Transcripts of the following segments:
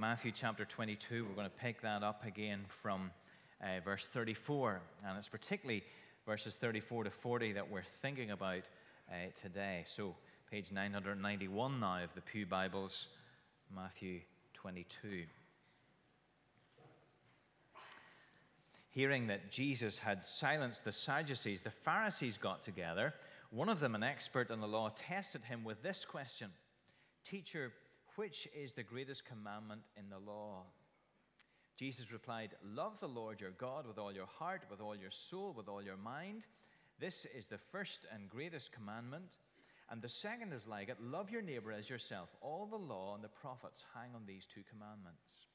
Matthew chapter 22. We're going to pick that up again from uh, verse 34. And it's particularly verses 34 to 40 that we're thinking about uh, today. So, page 991 now of the Pew Bibles, Matthew 22. Hearing that Jesus had silenced the Sadducees, the Pharisees got together. One of them, an expert in the law, tested him with this question Teacher, which is the greatest commandment in the law? Jesus replied, Love the Lord your God with all your heart, with all your soul, with all your mind. This is the first and greatest commandment. And the second is like it love your neighbor as yourself. All the law and the prophets hang on these two commandments.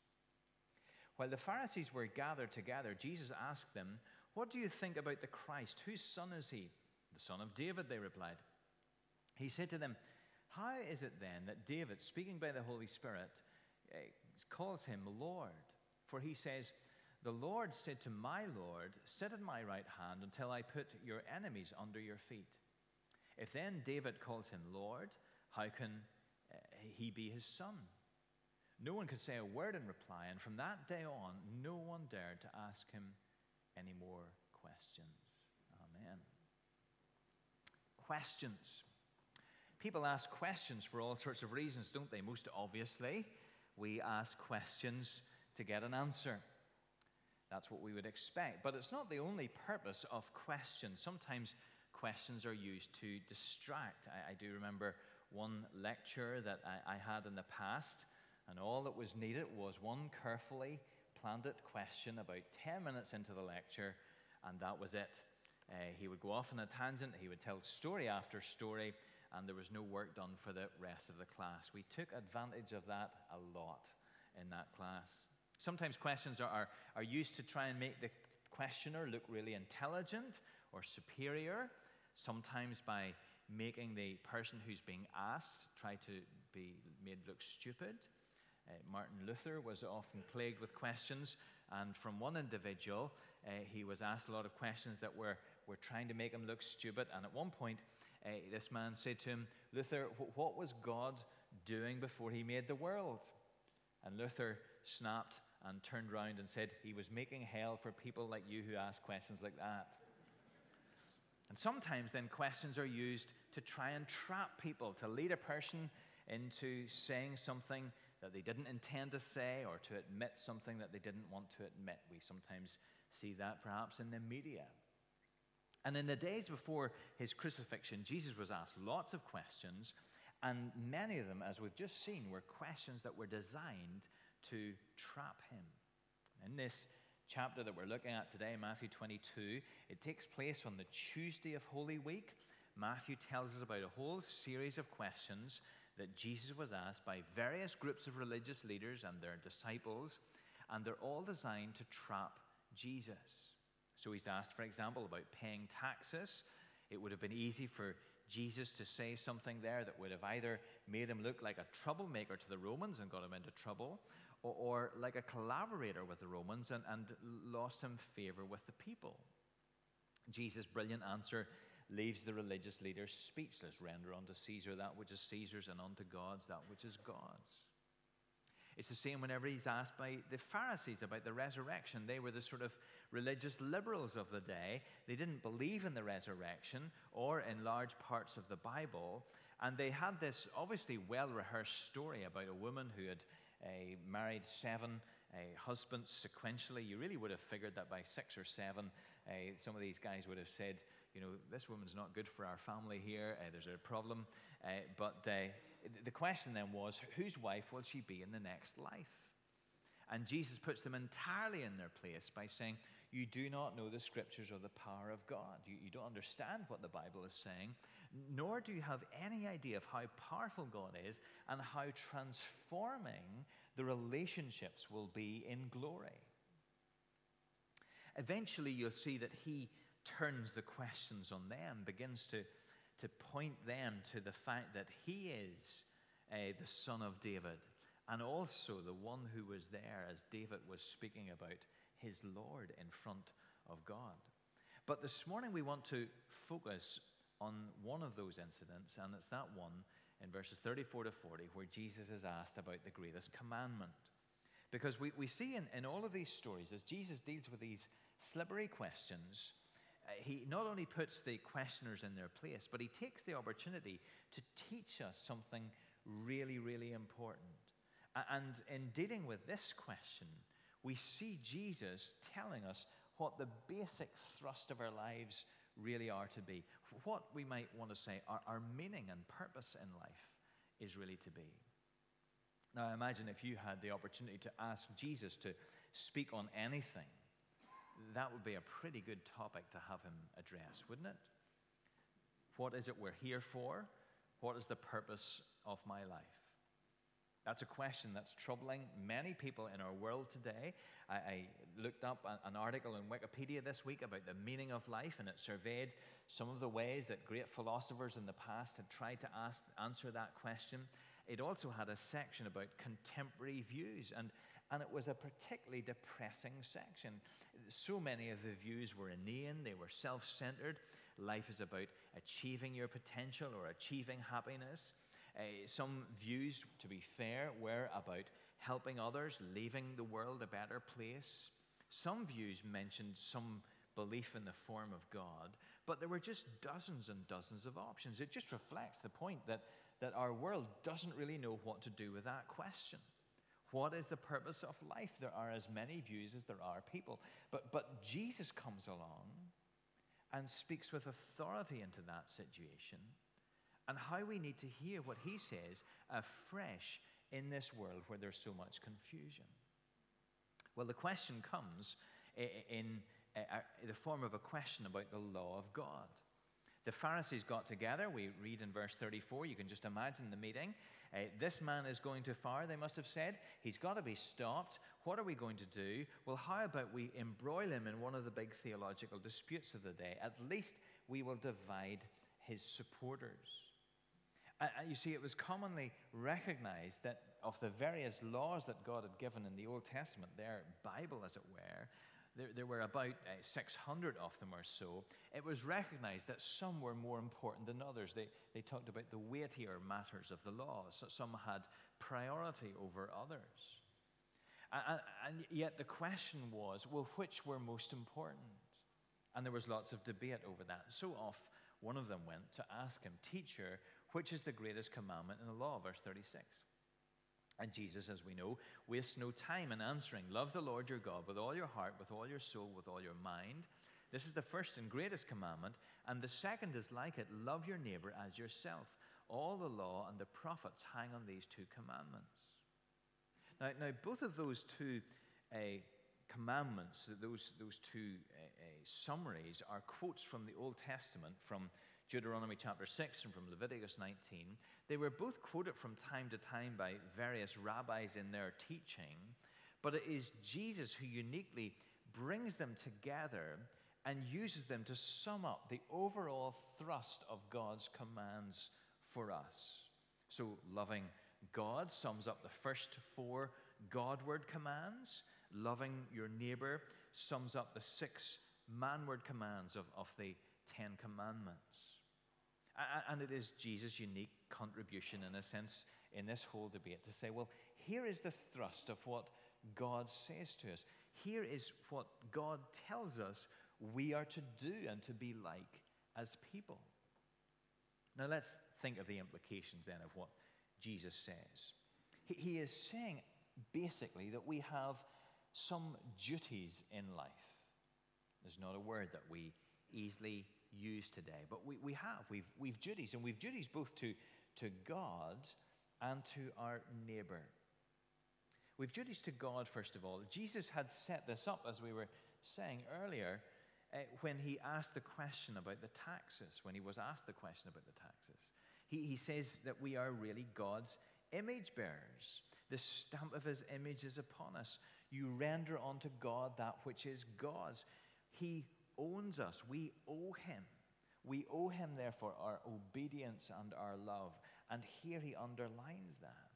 While the Pharisees were gathered together, Jesus asked them, What do you think about the Christ? Whose son is he? The son of David, they replied. He said to them, How is it then that David, speaking by the Holy Spirit, eh, calls him Lord? For he says, The Lord said to my Lord, Sit at my right hand until I put your enemies under your feet. If then David calls him Lord, how can uh, he be his son? No one could say a word in reply, and from that day on, no one dared to ask him any more questions. Amen. Questions. People ask questions for all sorts of reasons, don't they? Most obviously, we ask questions to get an answer. That's what we would expect. But it's not the only purpose of questions. Sometimes questions are used to distract. I, I do remember one lecture that I, I had in the past, and all that was needed was one carefully planned question about 10 minutes into the lecture, and that was it. Uh, he would go off on a tangent, he would tell story after story, and there was no work done for the rest of the class. We took advantage of that a lot in that class. Sometimes questions are, are, are used to try and make the questioner look really intelligent or superior, sometimes by making the person who's being asked try to be made look stupid. Uh, Martin Luther was often plagued with questions, and from one individual, uh, he was asked a lot of questions that were, were trying to make him look stupid. And at one point, uh, this man said to him, Luther, what was God doing before he made the world? And Luther snapped and turned around and said he was making hell for people like you who ask questions like that. And sometimes then questions are used to try and trap people, to lead a person into saying something that they didn't intend to say or to admit something that they didn't want to admit. We sometimes see that perhaps in the media. And in the days before his crucifixion, Jesus was asked lots of questions, and many of them, as we've just seen, were questions that were designed to trap him. In this chapter that we're looking at today, Matthew 22, it takes place on the Tuesday of Holy Week. Matthew tells us about a whole series of questions that Jesus was asked by various groups of religious leaders and their disciples, and they're all designed to trap Jesus. So he's asked, for example, about paying taxes. It would have been easy for Jesus to say something there that would have either made him look like a troublemaker to the Romans and got him into trouble, or, or like a collaborator with the Romans and, and lost him favor with the people. Jesus' brilliant answer leaves the religious leaders speechless. Render unto Caesar that which is Caesar's, and unto God's that which is God's. It's the same whenever he's asked by the Pharisees about the resurrection. They were the sort of religious liberals of the day. They didn't believe in the resurrection or in large parts of the Bible. And they had this obviously well rehearsed story about a woman who had uh, married seven uh, husbands sequentially. You really would have figured that by six or seven, uh, some of these guys would have said, you know, this woman's not good for our family here. Uh, there's a problem. Uh, but uh, the question then was, whose wife will she be in the next life? And Jesus puts them entirely in their place by saying, You do not know the scriptures or the power of God. You, you don't understand what the Bible is saying nor do you have any idea of how powerful God is and how transforming the relationships will be in glory. Eventually, you'll see that He turns the questions on them, begins to, to point them to the fact that He is uh, the Son of David and also the one who was there as David was speaking about his Lord in front of God. But this morning, we want to focus on one of those incidents, and it's that one in verses 34 to 40 where Jesus is asked about the greatest commandment. Because we, we see in, in all of these stories, as Jesus deals with these slippery questions, uh, he not only puts the questioners in their place, but he takes the opportunity to teach us something really, really important. And in dealing with this question, we see Jesus telling us what the basic thrust of our lives really are to be. What we might want to say our, our meaning and purpose in life is really to be. Now, imagine if you had the opportunity to ask Jesus to speak on anything, that would be a pretty good topic to have him address, wouldn't it? What is it we're here for? What is the purpose of my life? That's a question that's troubling many people in our world today. I, I looked up an article in Wikipedia this week about the meaning of life, and it surveyed some of the ways that great philosophers in the past had tried to ask, answer that question. It also had a section about contemporary views, and, and it was a particularly depressing section. So many of the views were inane, they were self centered. Life is about achieving your potential or achieving happiness. Uh, some views, to be fair, were about helping others, leaving the world a better place. Some views mentioned some belief in the form of God, but there were just dozens and dozens of options. It just reflects the point that that our world doesn't really know what to do with that question. What is the purpose of life? There are as many views as there are people. But, but Jesus comes along and speaks with authority into that situation and how we need to hear what he says afresh in this world where there's so much confusion. Well, the question comes in the form of a question about the law of God. The Pharisees got together. We read in verse 34. You can just imagine the meeting. Uh, this man is going too far, they must have said. He's got to be stopped. What are we going to do? Well, how about we embroil him in one of the big theological disputes of the day? At least we will divide his supporters. And you see, it was commonly recognized that of the various laws that God had given in the Old Testament, their Bible, as it were, there, there were about uh, 600 of them or so, it was recognized that some were more important than others. They, they talked about the weightier matters of the law. So some had priority over others. And, and yet the question was well, which were most important? And there was lots of debate over that. So off, one of them went to ask him, Teacher, which is the greatest commandment in the law? Verse 36. And Jesus, as we know, wastes no time in answering Love the Lord your God with all your heart, with all your soul, with all your mind. This is the first and greatest commandment. And the second is like it love your neighbor as yourself. All the law and the prophets hang on these two commandments. Now, now both of those two uh, commandments, those, those two uh, uh, summaries, are quotes from the Old Testament, from Deuteronomy chapter 6 and from Leviticus 19. They were both quoted from time to time by various rabbis in their teaching, but it is Jesus who uniquely brings them together and uses them to sum up the overall thrust of God's commands for us. So, loving God sums up the first four Godward commands. Loving your neighbor sums up the six manward commands of, of the Ten Commandments. And it is Jesus' unique contribution, in a sense, in this whole debate to say, well, here is the thrust of what God says to us. Here is what God tells us we are to do and to be like as people. Now, let's think of the implications then of what Jesus says. He is saying basically that we have some duties in life. There's not a word that we easily use today. But we, we have. We've, we've duties, and we've duties both to, to God and to our neighbor. We've duties to God, first of all. Jesus had set this up, as we were saying earlier, uh, when he asked the question about the taxes, when he was asked the question about the taxes. He, he says that we are really God's image bearers. The stamp of his image is upon us. You render unto God that which is God's. He owns us. We owe him. We owe him, therefore, our obedience and our love. And here he underlines that.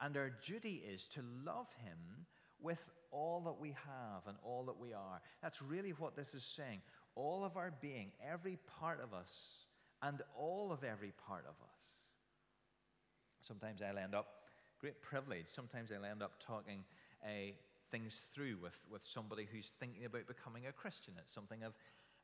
And our duty is to love him with all that we have and all that we are. That's really what this is saying. All of our being, every part of us, and all of every part of us. Sometimes I'll end up great privilege. Sometimes I'll end up talking uh, things through with, with somebody who's thinking about becoming a Christian. It's something I've,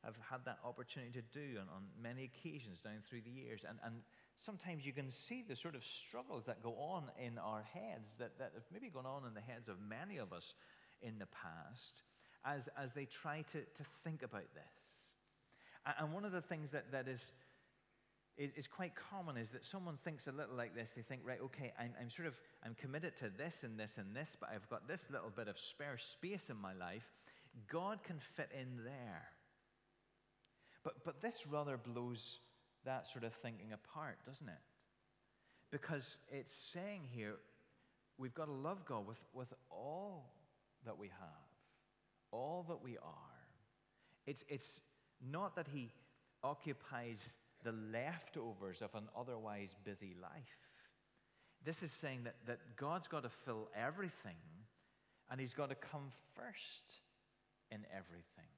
I've had that opportunity to do on, on many occasions down through the years. And, and sometimes you can see the sort of struggles that go on in our heads that, that have maybe gone on in the heads of many of us in the past as, as they try to, to think about this. And one of the things that, that is, is, is quite common is that someone thinks a little like this. They think, right, okay, I'm, I'm sort of, I'm committed to this and this and this, but I've got this little bit of spare space in my life. God can fit in there. But, but this rather blows that sort of thinking apart, doesn't it? Because it's saying here, we've got to love God with, with all that we have, all that we are. It's, it's not that He occupies the leftovers of an otherwise busy life. This is saying that, that God's got to fill everything and He's got to come first in everything.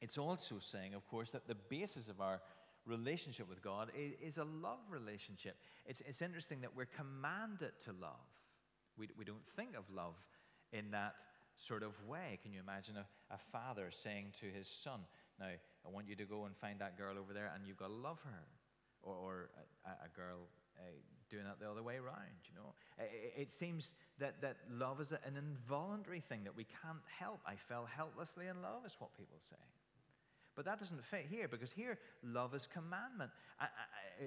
It's also saying, of course, that the basis of our relationship with God is a love relationship. It's, it's interesting that we're commanded to love. We, we don't think of love in that sort of way. Can you imagine a, a father saying to his son, Now, I want you to go and find that girl over there, and you've got to love her? Or, or a, a, girl uh, doing that the other way around, you know? It, it seems that, that love is an involuntary thing that we can't help. I fell helplessly in love, is what people say. But that doesn't fit here because here love is commandment,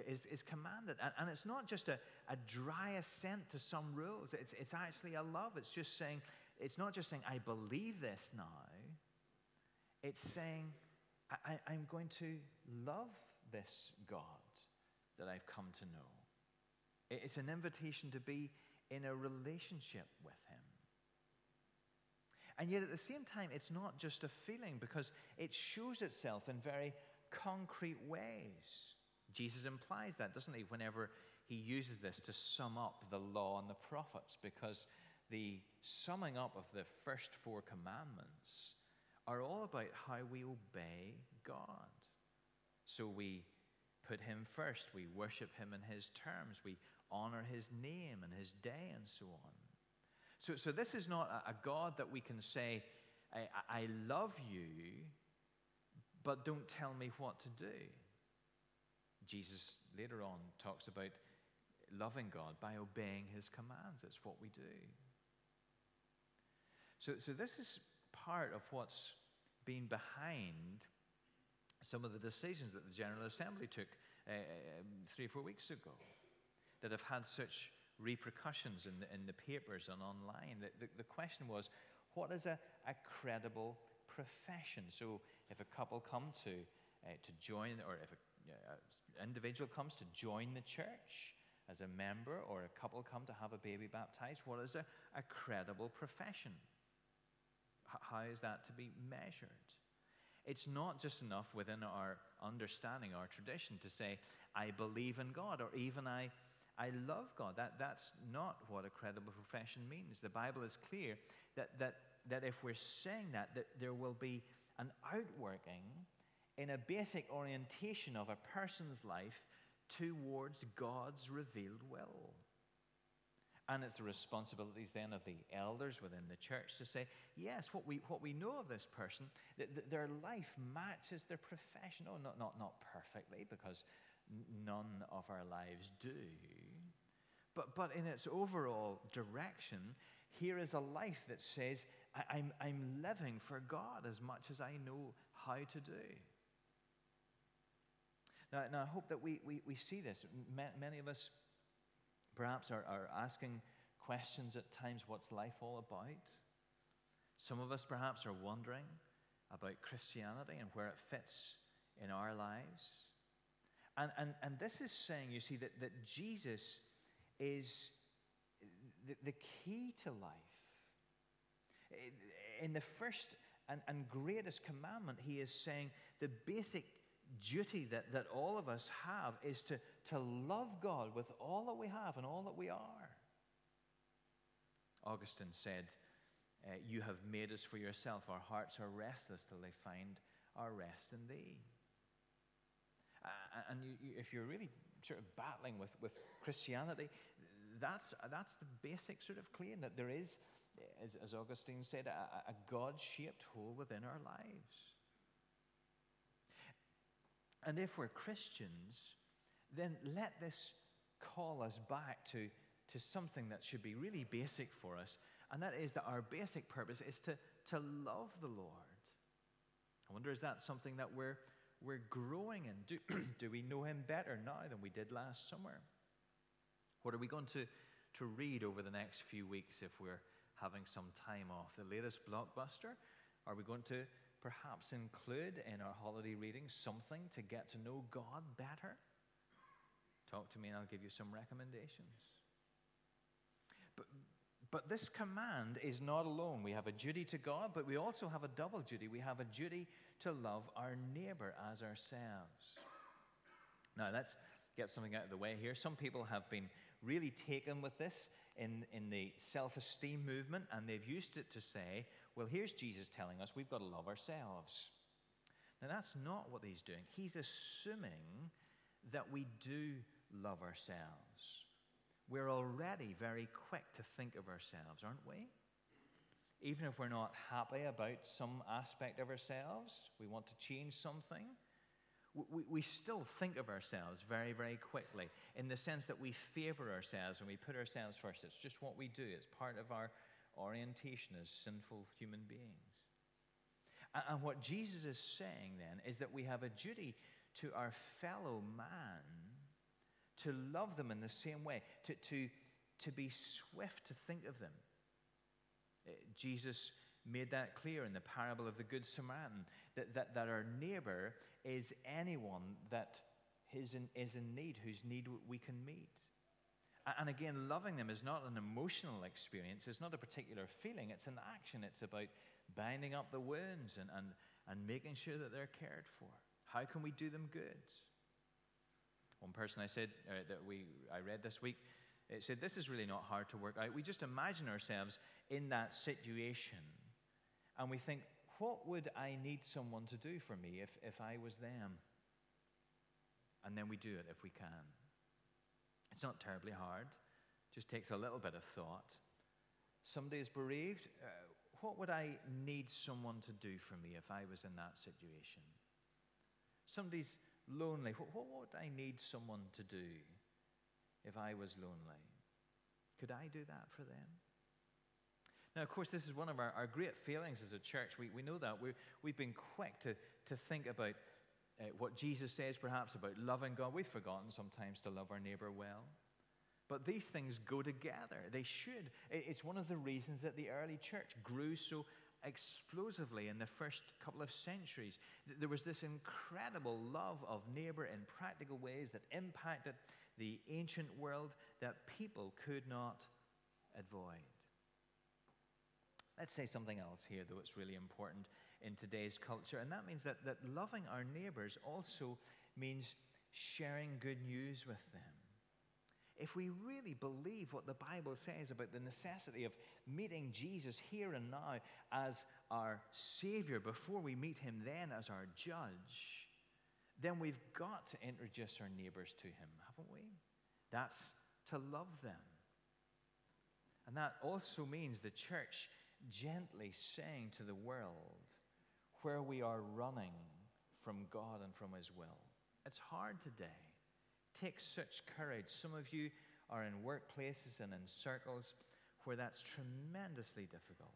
is, is commanded. And, and it's not just a, a dry assent to some rules, it's, it's actually a love. It's just saying, it's not just saying, I believe this now. It's saying, I, I'm going to love this God that I've come to know. It's an invitation to be in a relationship with Him. And yet at the same time, it's not just a feeling because it shows itself in very concrete ways. Jesus implies that, doesn't he, whenever he uses this to sum up the law and the prophets, because the summing up of the first four commandments are all about how we obey God. So we put him first, we worship him in his terms, we honor his name and his day, and so on. So, so this is not a, God that we can say, I, I love you, but don't tell me what to do. Jesus later on talks about loving God by obeying his commands. It's what we do. So, so this is part of what's been behind some of the decisions that the General Assembly took uh, three or four weeks ago that have had such repercussions in the, in the papers and online. The, the, the question was, what is a, a credible profession? So if a couple come to, uh, to join, or if an individual comes to join the church as a member, or a couple come to have a baby baptized, what is a, a credible profession? How is that to be measured? It's not just enough within our understanding, our tradition, to say, I believe in God, or even I I love God. That, that's not what a credible profession means. The Bible is clear that, that, that if we're saying that, that there will be an outworking in a basic orientation of a person's life towards God's revealed will. And it's the responsibilities then of the elders within the church to say, yes, what we, what we know of this person, that, that their life matches their profession. Oh, not, not, not perfectly, because none of our lives do. But, but in its overall direction, here is a life that says, I, am I'm, I'm living for God as much as I know how to do. Now, now I hope that we, we, we see this. Many of us perhaps are, are asking questions at times what's life all about? Some of us perhaps are wondering about Christianity and where it fits in our lives. And, and, and this is saying, you see, that, that Jesus is the, the key to life. In the first and, and greatest commandment, he is saying the basic duty that, that all of us have is to, to love God with all that we have and all that we are. Augustine said, uh, You have made us for yourself. Our hearts are restless till they find our rest in thee. Uh, and you, you, if you're really sort of battling with, with Christianity, that's, that's the basic sort of claim that there is, as, as Augustine said, a, a God shaped hole within our lives. And if we're Christians, then let this call us back to, to something that should be really basic for us, and that is that our basic purpose is to, to love the Lord. I wonder, is that something that we're, we're growing in? Do, do we know Him better now than we did last summer? What are we going to, to read over the next few weeks if we're having some time off? The latest blockbuster? Are we going to perhaps include in our holiday reading something to get to know God better? Talk to me and I'll give you some recommendations. But, but this command is not alone. We have a duty to God, but we also have a double duty. We have a duty to love our neighbor as ourselves. Now, let's get something out of the way here. Some people have been really taken with this in, in the self esteem movement, and they've used it to say, well, here's Jesus telling us we've got to love ourselves. Now, that's not what he's doing. He's assuming that we do love ourselves. We're already very quick to think of ourselves, aren't we? Even if we're not happy about some aspect of ourselves, we want to change something, we, we still think of ourselves very, very quickly in the sense that we favor ourselves and we put ourselves first. It's just what we do, it's part of our orientation as sinful human beings. And, what Jesus is saying then is that we have a duty to our fellow man to love them in the same way, to, to, to be swift to think of them. Uh, Jesus made that clear in the parable of the Good Samaritan that, that, that our neighbor is anyone that is in, is in need, whose need we can meet. And again, loving them is not an emotional experience, it's not a particular feeling, it's an action. It's about binding up the wounds and, and, and making sure that they're cared for. How can we do them good? One person I said uh, that we I read this week it said this is really not hard to work out. We just imagine ourselves in that situation, and we think, what would I need someone to do for me if, if I was them? And then we do it if we can. It's not terribly hard. Just takes a little bit of thought. Somebody is bereaved. Uh, what would I need someone to do for me if I was in that situation? Somebody's lonely. What, what would I need someone to do if I was lonely? Could I do that for them? Now, of course, this is one of our, our great failings as a church. We, we know that. we we've been quick to, to think about uh, what Jesus says, perhaps, about loving God. We've forgotten sometimes to love our neighbor well. But these things go together. They should. It's one of the reasons that the early church grew so explosively in the first couple of centuries. There was this incredible love of neighbor in practical ways that impacted the ancient world that people could not avoid. Let's say something else here, though it's really important in today's culture, and that means that, that loving our neighbors also means sharing good news with them if we really believe what the Bible says about the necessity of meeting Jesus here and now as our Savior before we meet Him then as our judge, then we've got to introduce our neighbors to Him, haven't we? That's to love them. And that also means the church gently saying to the world where we are running from God and from His will. It's hard today takes such courage. Some of you are in workplaces and in circles where that's tremendously difficult.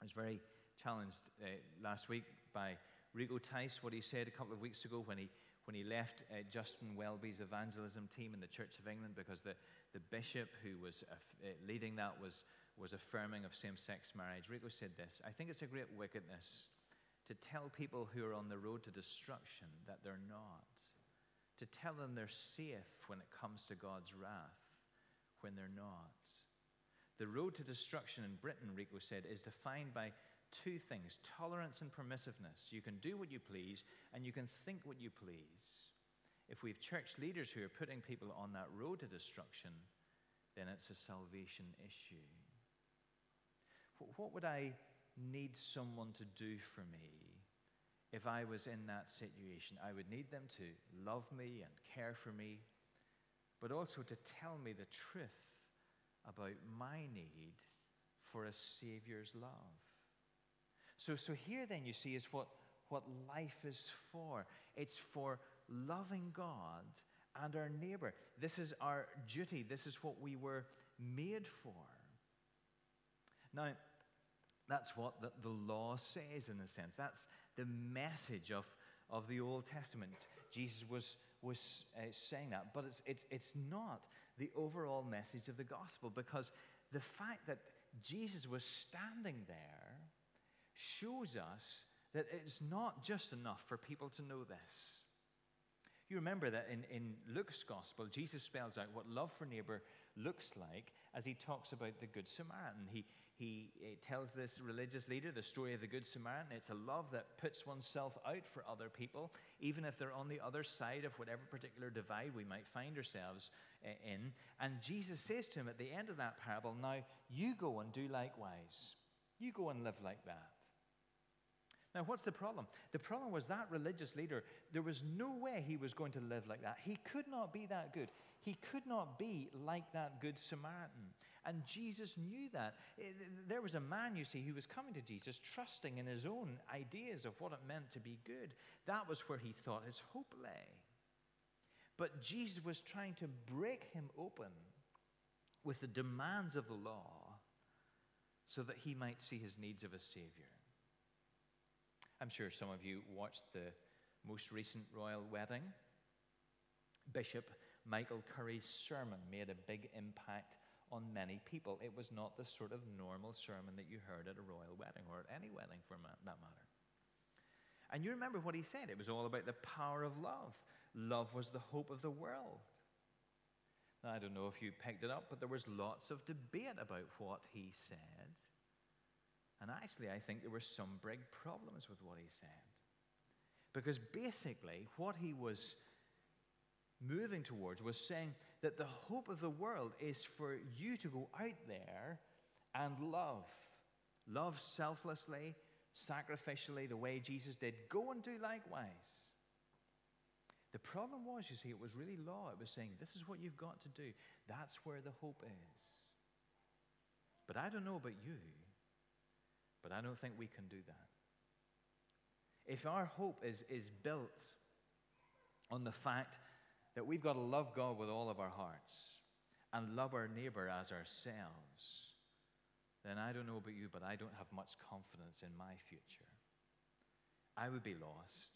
I was very challenged uh, last week by Rico Tice, what he said a couple of weeks ago when he, when he left uh, Justin Welby's evangelism team in the Church of England because the, the bishop who was uh, leading that was, was affirming of same sex marriage. Rico said this I think it's a great wickedness to tell people who are on the road to destruction that they're not to tell them they're safe when it comes to God's wrath, when they're not. The road to destruction in Britain, Rico said, is defined by two things tolerance and permissiveness. You can do what you please, and you can think what you please. If we have church leaders who are putting people on that road to destruction, then it's a salvation issue. What would I need someone to do for me if I was in that situation. I would need them to love me and care for me but also to tell me the truth about my need for a Savior's love. So, so here then you see is what, what life is for. It's for loving God and our neighbor. This is our duty. This is what we were made for. Now, that's what the, the law says in a sense. That's the message of, of the Old Testament. Jesus was, was uh, saying that, but it's, it's, it's not the overall message of the gospel because the fact that Jesus was standing there shows us that it's not just enough for people to know this. You remember that in, in Luke's gospel, Jesus spells out what love for neighbor looks like as he talks about the Good Samaritan. He, he, he tells this religious leader the story of the Good Samaritan. It's a love that puts oneself out for other people, even if they're on the other side of whatever particular divide we might find ourselves eh, in. And Jesus says to him at the end of that parable, Now you go and do likewise. You go and live like that. Now, what's the problem? The problem was that religious leader, there was no way he was going to live like that. He could not be that good. He could not be like that good Samaritan. And Jesus knew that. There was a man, you see, who was coming to Jesus trusting in his own ideas of what it meant to be good. That was where he thought his hope lay. But Jesus was trying to break him open with the demands of the law so that he might see his needs of a Savior. I'm sure some of you watched the most recent royal wedding. Bishop Michael Curry's sermon made a big impact on many people. It was not the sort of normal sermon that you heard at a royal wedding or at any wedding for that matter. And you remember what he said. It was all about the power of love. Love was the hope of the world. Now, I don't know if you picked it up, but there was lots of debate about what he said. And actually, I think there were some big problems with what he said. Because basically, what he was moving towards was saying that the hope of the world is for you to go out there and love. Love selflessly, sacrificially, the way Jesus did. Go and do likewise. The problem was, you see, it was really law. It was saying, this is what you've got to do. That's where the hope is. But I don't know about you. But I don't think we can do that. If our hope is, is built on the fact that we've got to love God with all of our hearts and love our neighbor as ourselves, then I don't know about you, but I don't have much confidence in my future. I would be lost.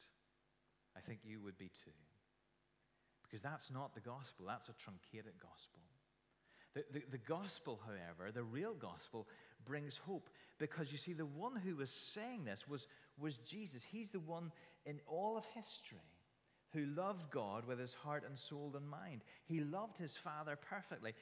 I think you would be too. Because that's not the gospel, that's a truncated gospel. The, the, the, gospel, however, the real gospel, brings hope. Because you see, the one who was saying this was, was Jesus. He's the one in all of history who loved God with his heart and soul and mind. He loved his Father perfectly.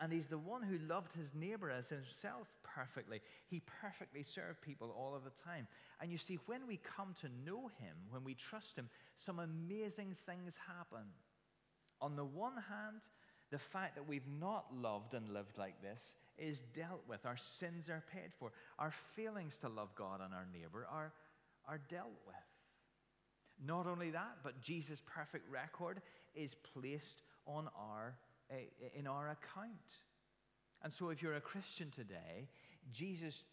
And, he's the one who loved his neighbor as himself perfectly. He perfectly served people all of the time. And you see, when we come to know him, when we trust him, some amazing things happen. On the one hand, the fact that we've not loved and lived like this is dealt with. Our sins are paid for. Our failings to love God and our neighbor are, are dealt with. Not only that, but Jesus' perfect record is placed on our, uh, in our account. And so, if you're a Christian today, Jesus,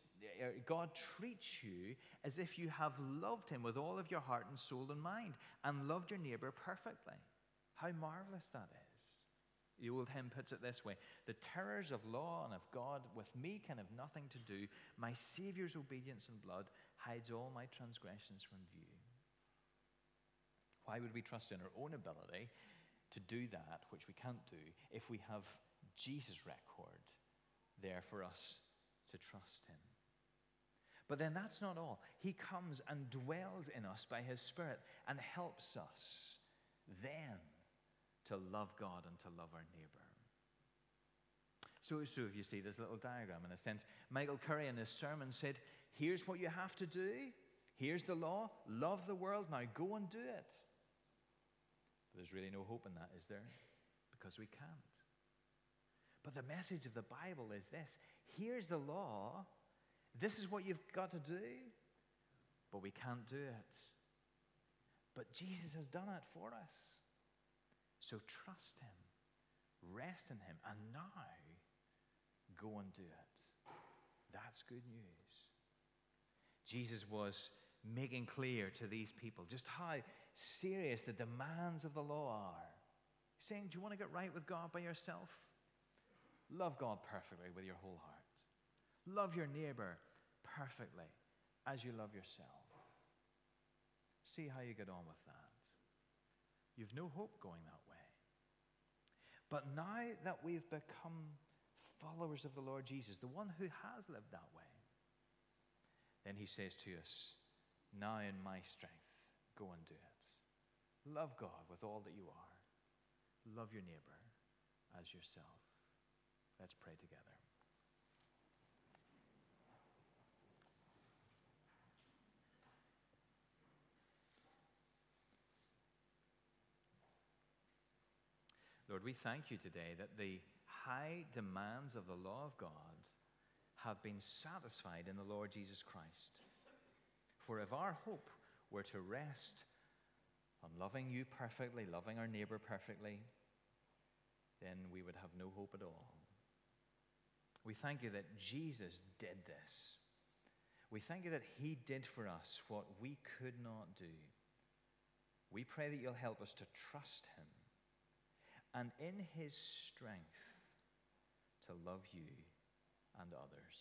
uh, God treats you as if you have loved Him with all of your heart and soul and mind and loved your neighbor perfectly. How marvelous that is. The old hymn puts it this way The terrors of law and of God with me can have nothing to do. My Savior's obedience and blood hides all my transgressions from view. Why would we trust in our own ability to do that, which we can't do, if we have Jesus' record there for us to trust Him? But then that's not all. He comes and dwells in us by His Spirit and helps us then to love God and to love our neighbor. So, so if you see this little diagram, in a sense, Michael Curry in his sermon said, Here's what you have to do. Here's the law. Love the world. Now go and do it. But there's really no hope in that, is there? Because we can't. But the message of the Bible is this here's the law. This is what you've got to do. But we can't do it. But Jesus has done it for us. So trust Him, rest in Him, and now go and do it. That's good news. Jesus was making clear to these people just how serious the demands of the law are. Saying, Do you want to get right with God by yourself? Love God perfectly with your whole heart. Love your neighbor perfectly as you love yourself. See how you get on with that. You've no hope going that way. But now that we've become followers of the Lord Jesus, the one who has lived that way, then he says to us, Now in my strength, go and do it. Love God with all that you are, love your neighbor as yourself. Let's pray together. Lord, we thank you today that the high demands of the law of God have been satisfied in the Lord Jesus Christ. For if our hope were to rest on loving you perfectly, loving our neighbor perfectly, then we would have no hope at all. We thank you that Jesus did this. We thank you that he did for us what we could not do. We pray that you'll help us to trust him and in his strength to love you and others.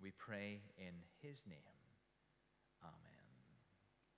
We pray in his name. Amen.